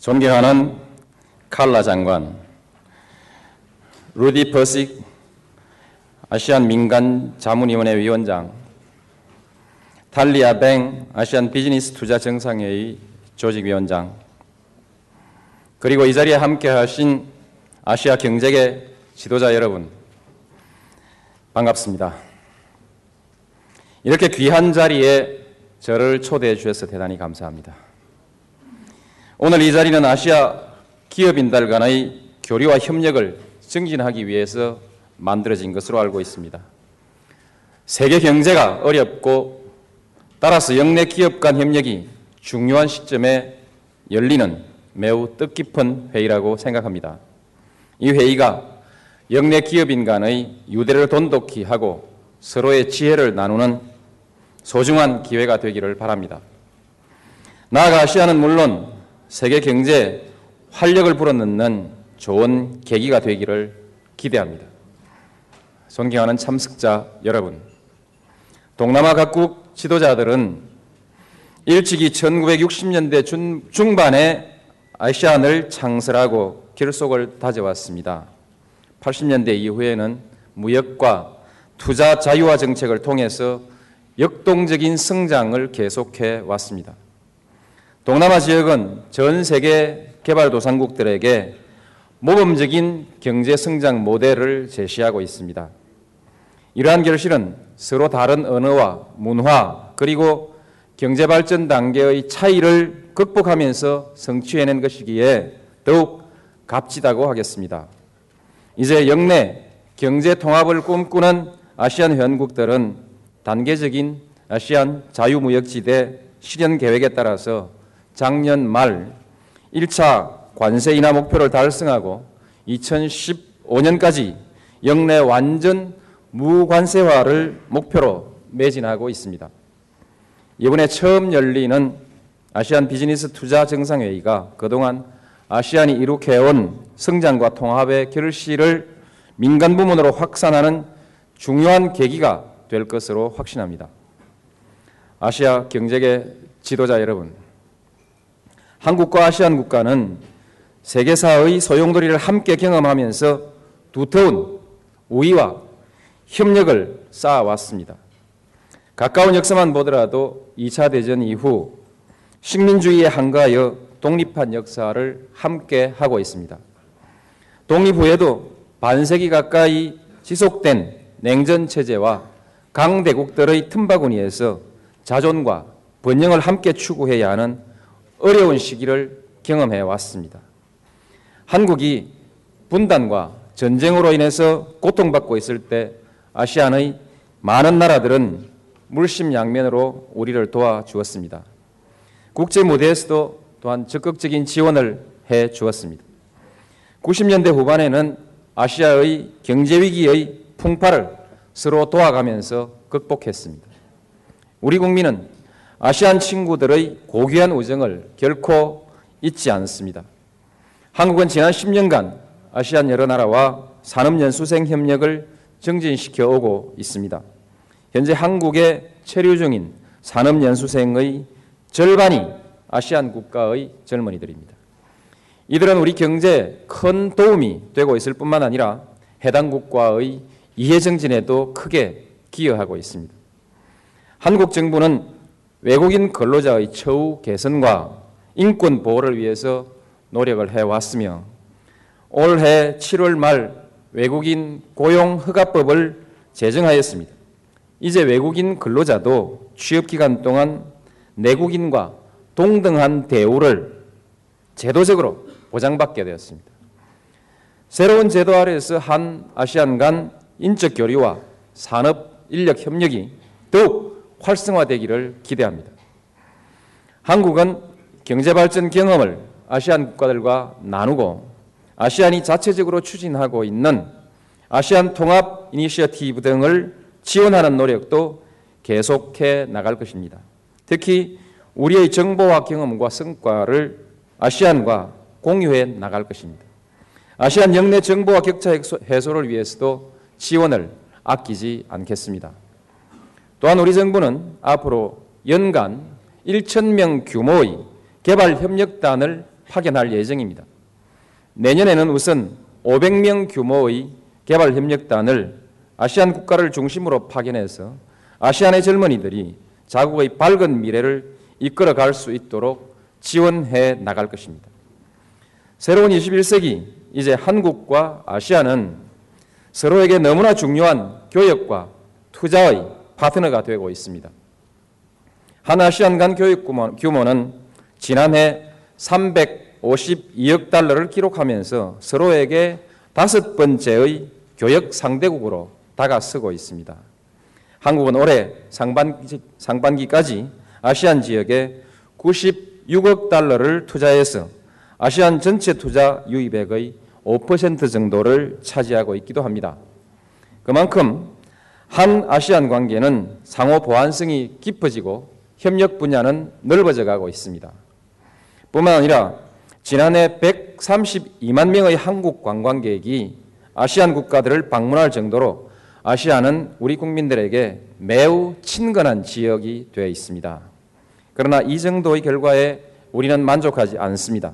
존경하는 칼라 장관, 루디 퍼식 아시안 민간 자문위원회 위원장, 탈리아 뱅 아시안 비즈니스 투자 정상회의 조직위원장, 그리고 이 자리에 함께 하신 아시아 경제계 지도자 여러분, 반갑습니다. 이렇게 귀한 자리에 저를 초대해 주셔서 대단히 감사합니다. 오늘 이 자리는 아시아 기업인들 간의 교류와 협력을 증진하기 위해서 만들어진 것으로 알고 있습니다. 세계 경제가 어렵고 따라서 영내 기업 간 협력이 중요한 시점에 열리는 매우 뜻깊은 회의라고 생각합니다. 이 회의가 영내 기업인 간의 유대를 돈독히 하고 서로의 지혜를 나누는 소중한 기회가 되기를 바랍니다. 나아가 아시아는 물론 세계 경제에 활력을 불어넣는 좋은 계기가 되기를 기대합니다. 존경하는 참석자 여러분, 동남아 각국 지도자들은 일찍이 1960년대 중, 중반에 아시안을 창설하고 결속을 다져왔습니다. 80년대 이후에는 무역과 투자 자유화 정책을 통해서 역동적인 성장을 계속해 왔습니다. 동남아 지역은 전 세계 개발도상국들에게 모범적인 경제 성장 모델을 제시하고 있습니다. 이러한 결실은 서로 다른 언어와 문화 그리고 경제 발전 단계의 차이를 극복하면서 성취해낸 것이기에 더욱 값지다고 하겠습니다. 이제 영내 경제 통합을 꿈꾸는 아시안 회원국들은 단계적인 아시안 자유무역지대 실현 계획에 따라서 작년 말 1차 관세 인하 목표를 달성하고 2015년까지 영내 완전 무관세화를 목표로 매진하고 있습니다. 이번에 처음 열리는 아시안 비즈니스 투자 정상회의가 그동안 아시안이 이룩해온 성장과 통합의 결실을 민간 부문으로 확산하는 중요한 계기가 될 것으로 확신합니다. 아시아 경제계 지도자 여러분, 한국과 아시안 국가는 세계사의 소용돌이를 함께 경험하면서 두터운 우위와 협력을 쌓아왔습니다. 가까운 역사만 보더라도 2차 대전 이후 식민주의에 한가하여 독립한 역사를 함께 하고 있습니다. 독립 후에도 반세기 가까이 지속된 냉전 체제와 강대국들의 틈바구니에서 자존과 번영을 함께 추구해야 하는 어려운 시기를 경험해 왔습니다. 한국이 분단과 전쟁으로 인해서 고통받고 있을 때 아시안의 많은 나라들은 물심양면으로 우리를 도와주었습니다. 국제 무대에서도 또한 적극적인 지원을 해 주었습니다. 90년대 후반에는 아시아의 경제 위기의 풍파를 서로 도와가면서 극복했습니다. 우리 국민은 아시안 친구들의 고귀한 우정을 결코 잊지 않습니다. 한국은 지난 10년간 아시안 여러 나라와 산업연수생 협력을 정진시켜 오고 있습니다. 현재 한국에 체류 중인 산업연수생의 절반이 아시안 국가의 젊은이들입니다. 이들은 우리 경제에 큰 도움이 되고 있을 뿐만 아니라 해당 국가의 이해 정진에도 크게 기여하고 있습니다. 한국 정부는 외국인 근로자의 처우 개선과 인권 보호를 위해서 노력을 해왔으며 올해 7월 말 외국인 고용 허가법을 제정하였습니다. 이제 외국인 근로자도 취업 기간 동안 내국인과 동등한 대우를 제도적으로 보장받게 되었습니다. 새로운 제도 아래에서 한 아시안 간 인적 교류와 산업 인력 협력이 더욱 활성화되기를 기대합니다. 한국은 경제 발전 경험을 아세안 국가들과 나누고 아세안이 자체적으로 추진하고 있는 아세안 통합 이니시어티브 등을 지원하는 노력도 계속해 나갈 것입니다. 특히 우리의 정보와 경험과 성과를 아세안과 공유해 나갈 것입니다. 아시안 영내 정보와 격차 해소를 위해서도 지원을 아끼지 않겠습니다. 또한 우리 정부는 앞으로 연간 1,000명 규모의 개발 협력단을 파견할 예정입니다. 내년에는 우선 500명 규모의 개발 협력단을 아시안 국가를 중심으로 파견해서 아시안의 젊은이들이 자국의 밝은 미래를 이끌어 갈 수 있도록 지원해 나갈 것입니다. 새로운 21세기 이제 한국과 아시아는 서로에게 너무나 중요한 교역과 투자의 파트너가 되고 있습니다. 한 아시안 간 교육 규모는 지난해 352억 달러를 기록하면서 서로에게 다섯 번째의 교역 상대국으로 다가서고 있습니다. 한국은 올해 상반기, 상반기까지 아시안 지역에 96억 달러를 투자해서 아시안 전체 투자 유입액의 5% 정도를 차지하고 있기도 합니다. 그만큼 한 아시안 관계는 상호 보완성이 깊어지고 협력 분야는 넓어져 가고 있습니다. 뿐만 아니라 지난해 132만 명의 한국 관광객이 아시안 국가들을 방문할 정도로 아시아는 우리 국민들에게 매우 친근한 지역이 되어 있습니다. 그러나 이 정도의 결과에 우리는 만족하지 않습니다.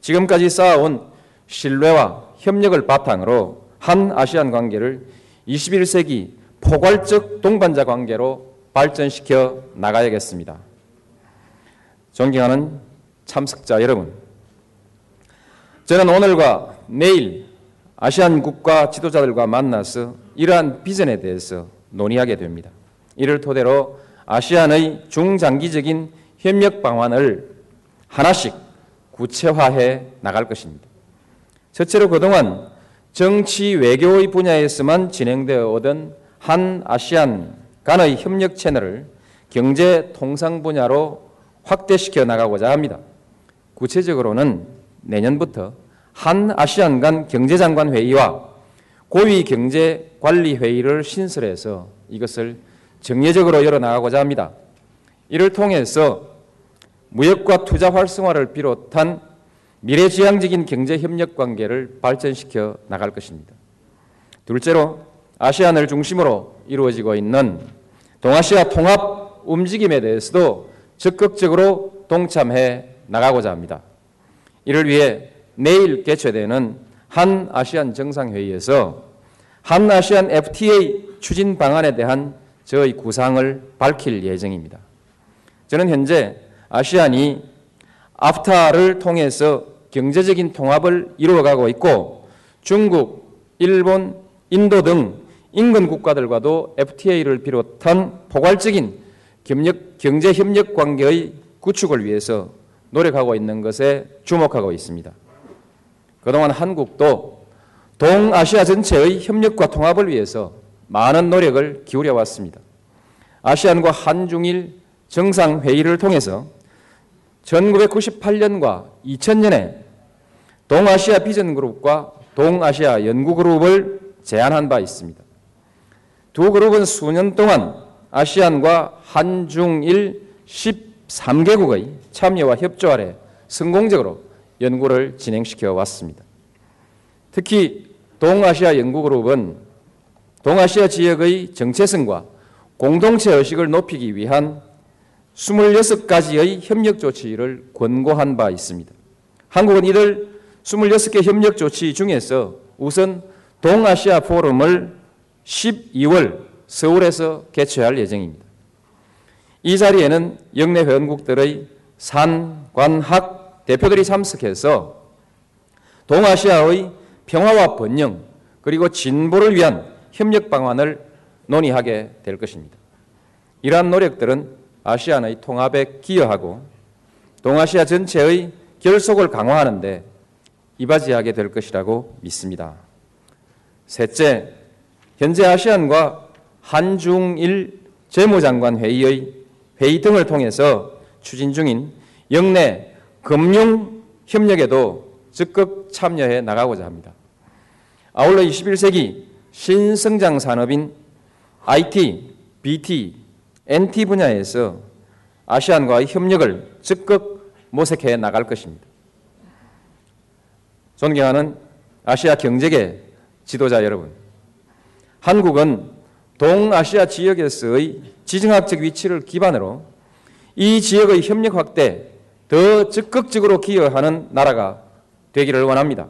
지금까지 쌓아온 신뢰와 협력을 바탕으로 한 아시안 관계를 21세기 포괄적 동반자 관계로 발전시켜 나가야겠습니다. 존경하는 참석자 여러분, 저는 오늘과 내일 아시안 국가 지도자들과 만나서 이러한 비전에 대해서 논의하게 됩니다. 이를 토대로 아시안의 중장기적인 협력 방안을 하나씩 구체화해 나갈 것입니다. 첫째로 그동안 정치 외교의 분야에서만 진행되어 오던 한 아시안 간의 협력 채널을 경제 통상 분야로 확대시켜 나가고자 합니다. 구체적으로는 내년부터 한 아시안 간 경제장관 회의와 고위 경제 관리 회의를 신설해서 이것을 정례적으로 열어 나가고자 합니다. 이를 통해서 무역과 투자 활성화를 비롯한 미래지향적인 경제 협력 관계를 발전시켜 나갈 것입니다. 둘째로 아시안을 중심으로 이루어지고 있는 동아시아 통합 움직임에 대해서도 적극적으로 동참해 나가고자 합니다. 이를 위해 내일 개최되는 한 아시안 정상회의에서 한 아시안 FTA 추진 방안에 대한 저의 구상을 밝힐 예정입니다. 저는 현재 아시안이 아프타를 통해서 경제적인 통합을 이루어가고 있고 중국, 일본, 인도 등 인근 국가들과도 FTA를 비롯한 포괄적인 경제 협력 관계의 구축을 위해서 노력하고 있는 것에 주목하고 있습니다. 그동안 한국도 동아시아 전체의 협력과 통합을 위해서 많은 노력을 기울여 왔습니다. 아시안과 한중일 정상회의를 통해서 1998년과 2000년에 동아시아 비전그룹과 동아시아 연구그룹을 제안한 바 있습니다. 두 그룹은 수년 동안 아시안과 한중일 13개국의 참여와 협조 아래 성공적으로 연구를 진행시켜 왔습니다. 특히 동아시아 연구그룹은 동아시아 지역의 정체성과 공동체 의식을 높이기 위한 26가지의 협력 조치를 권고한 바 있습니다. 한국은 이들 26개 협력 조치 중에서 우선 동아시아 포럼을 12월 서울에서 개최할 예정입니다. 이 자리에는 영내 회원국들의 산 관 학 대표들이 참석해서 동아시아의 평화와 번영 그리고 진보를 위한 협력 방안을 논의하게 될 것입니다. 이러한 노력들은 아시안의 통합에 기여하고 동아시아 전체의 결속을 강화하는 데 이바지하게 될 것이라고 믿습니다. 셋째, 현재 아시안과 한중일 재무장관 회의의 회의 등을 통해서 추진 중인 영내 금융 협력에도 적극 참여해 나가고자 합니다. 아울러 21세기 신성장 산업인 IT, BT, NT 분야에서 아시안과의 협력을 적극 모색해 나갈 것입니다. 존경하는 아시아 경제계 지도자 여러분, 한국은 동아시아 지역에서의 지정학적 위치를 기반으로 이 지역의 협력 확대 더 적극적으로 기여하는 나라가 되기를 원합니다.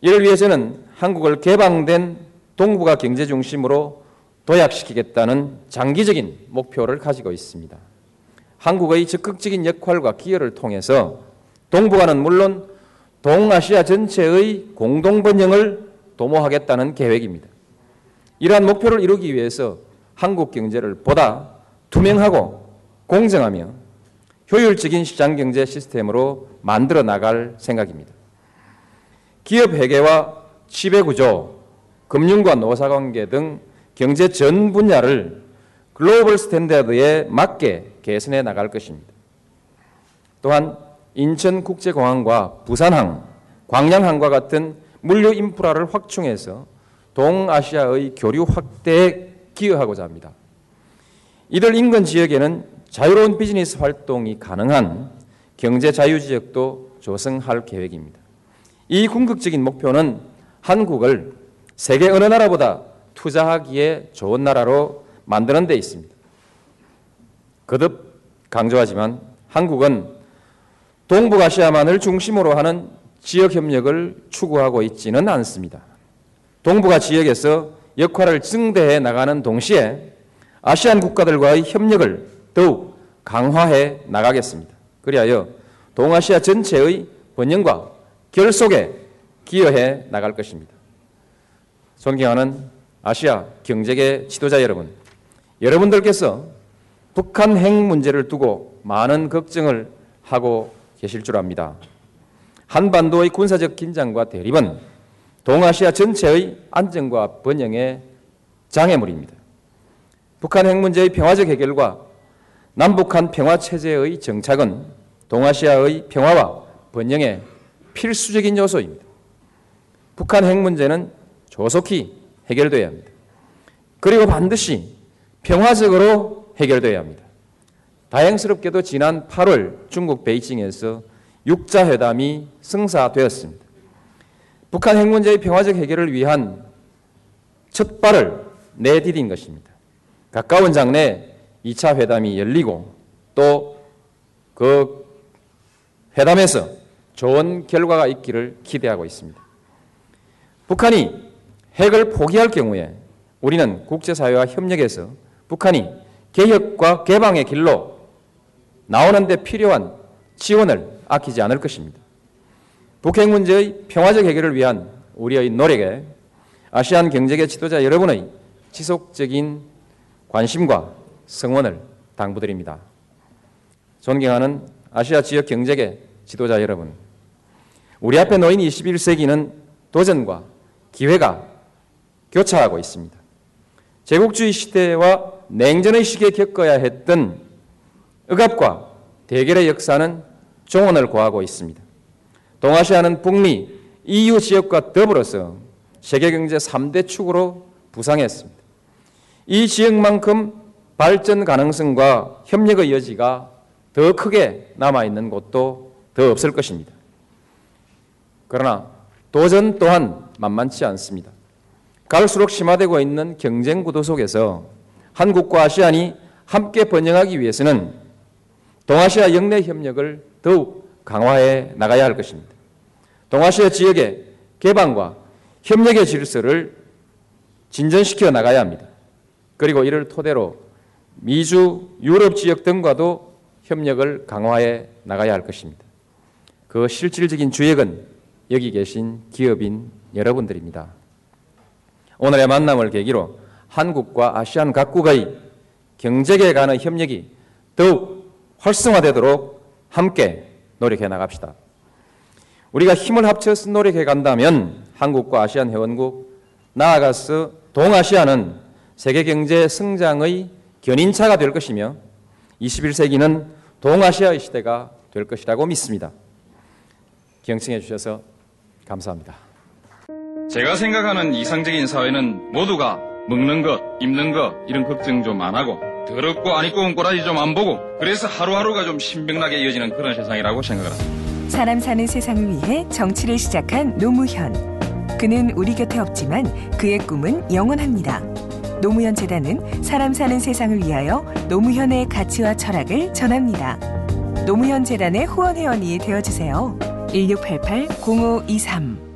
이를 위해서는 한국을 개방된 동북아 경제 중심으로 도약시키겠다는 장기적인 목표를 가지고 있습니다. 한국의 적극적인 역할과 기여를 통해서 동북아는 물론 동아시아 전체의 공동 번영을 도모하겠다는 계획입니다. 이러한 목표를 이루기 위해서 한국 경제를 보다 투명하고 공정하며 효율적인 시장 경제 시스템으로 만들어 나갈 생각입니다. 기업 회계와 지배 구조, 금융과 노사 관계 등 경제 전 분야를 글로벌 스탠다드에 맞게 개선해 나갈 것입니다. 또한 인천국제공항과 부산항, 광양항과 같은 물류 인프라를 확충해서 동아시아의 교류 확대에 기여하고자 합니다. 이들 인근 지역에는 자유로운 비즈니스 활동이 가능한 경제 자유 지역도 조성할 계획입니다. 이 궁극적인 목표는 한국을 세계 어느 나라보다 투자하기에 좋은 나라로 만드는 데 있습니다. 거듭 강조하지만 한국은 동북아시아만을 중심으로 하는 지역 협력을 추구하고 있지는 않습니다. 동북아 지역에서 역할을 증대해 나가는 동시에 아시안 국가들과의 협력을 더욱 강화해 나가겠습니다. 그리하여 동아시아 전체의 번영과 결속에 기여해 나갈 것입니다. 존경하는 아시아 경제계 지도자 여러분, 여러분들께서 북한 핵 문제를 두고 많은 걱정을 하고 계실 줄 압니다. 한반도의 군사적 긴장과 대립은 동아시아 전체의 안정과 번영의 장애물입니다. 북한 핵 문제의 평화적 해결과 남북한 평화 체제의 정착은 동아시아의 평화와 번영의 필수적인 요소입니다. 북한 핵 문제는 조속히 해결돼야 합니다. 그리고 반드시 평화적으로 해결돼야 합니다. 다행스럽게도 지난 8월 중국 베이징에서 육자 회담이 성사되었습니다. 북한 핵 문제의 평화적 해결을 위한 첫 발을 내디딘 것입니다. 가까운 장래 2차 회담이 열리고 또 그 회담에서 좋은 결과가 있기를 기대하고 있습니다. 북한이 핵을 포기할 경우에 우리는 국제사회와 협력해서 북한이 개혁과 개방의 길로 나오는데 필요한 지원을 아끼지 않을 것입니다. 북핵 문제의 평화적 해결을 위한 우리의 노력에 아시안 경제계 지도자 여러분의 지속적인 관심과 성원을 당부드립니다. 존경하는 아시아 지역 경제계 지도자 여러분, 우리 앞에 놓인 21세기는 도전과 기회가 교차하고 있습니다. 제국주의 시대와 냉전의 시기에 겪어야 했던 억압과 대결의 역사는 종언을 고하고 있습니다. 동아시아는 북미, EU 지역과 더불어서 세계 경제 3대 축으로 부상했습니다. 이 지역만큼 발전 가능성과 협력의 여지가 더 크게 남아 있는 곳도 더 없을 것입니다. 그러나 도전 또한 만만치 않습니다. 갈수록 심화되고 있는 경쟁 구도 속에서 한국과 아시안이 함께 번영하기 위해서는 동아시아 영내 협력을 더욱 강화해 나가야 할 것입니다. 동아시아 지역의 개방과 협력의 질서를 진전시켜 나가야 합니다. 그리고 이를 토대로 미주, 유럽 지역 등과도 협력을 강화해 나가야 할 것입니다. 그 실질적인 주역은 여기 계신 기업인 여러분들입니다. 오늘의 만남을 계기로 한국과 아시안 각국의 경제계에 관한 협력이 더욱 활성화되도록 함께 노력해 나갑시다. 우리가 힘을 합쳐서 노력해 간다면 한국과 아시안 회원국 나아가서 동아시아는 세계 경제 성장의 견인차가 될 것이며 21세기는 동아시아의 시대가 될 것이라고 믿습니다. 경청해 주셔서 감사합니다. 제가 생각하는 이상적인 사회는 모두가 먹는 것, 입는 것 이런 걱정 좀 안 하고 더럽고 안 입고 온 꼬라지 좀 안 보고 그래서 하루하루가 좀 신명나게 이어지는 그런 세상이라고 생각을 합니다. 사람 사는 세상을 위해 정치를 시작한 노무현. 그는 우리 곁에 없지만 그의 꿈은 영원합니다. 노무현 재단은 사람 사는 세상을 위하여 노무현의 가치와 철학을 전합니다. 노무현 재단의 후원 회원이 되어 주세요. 1688 0523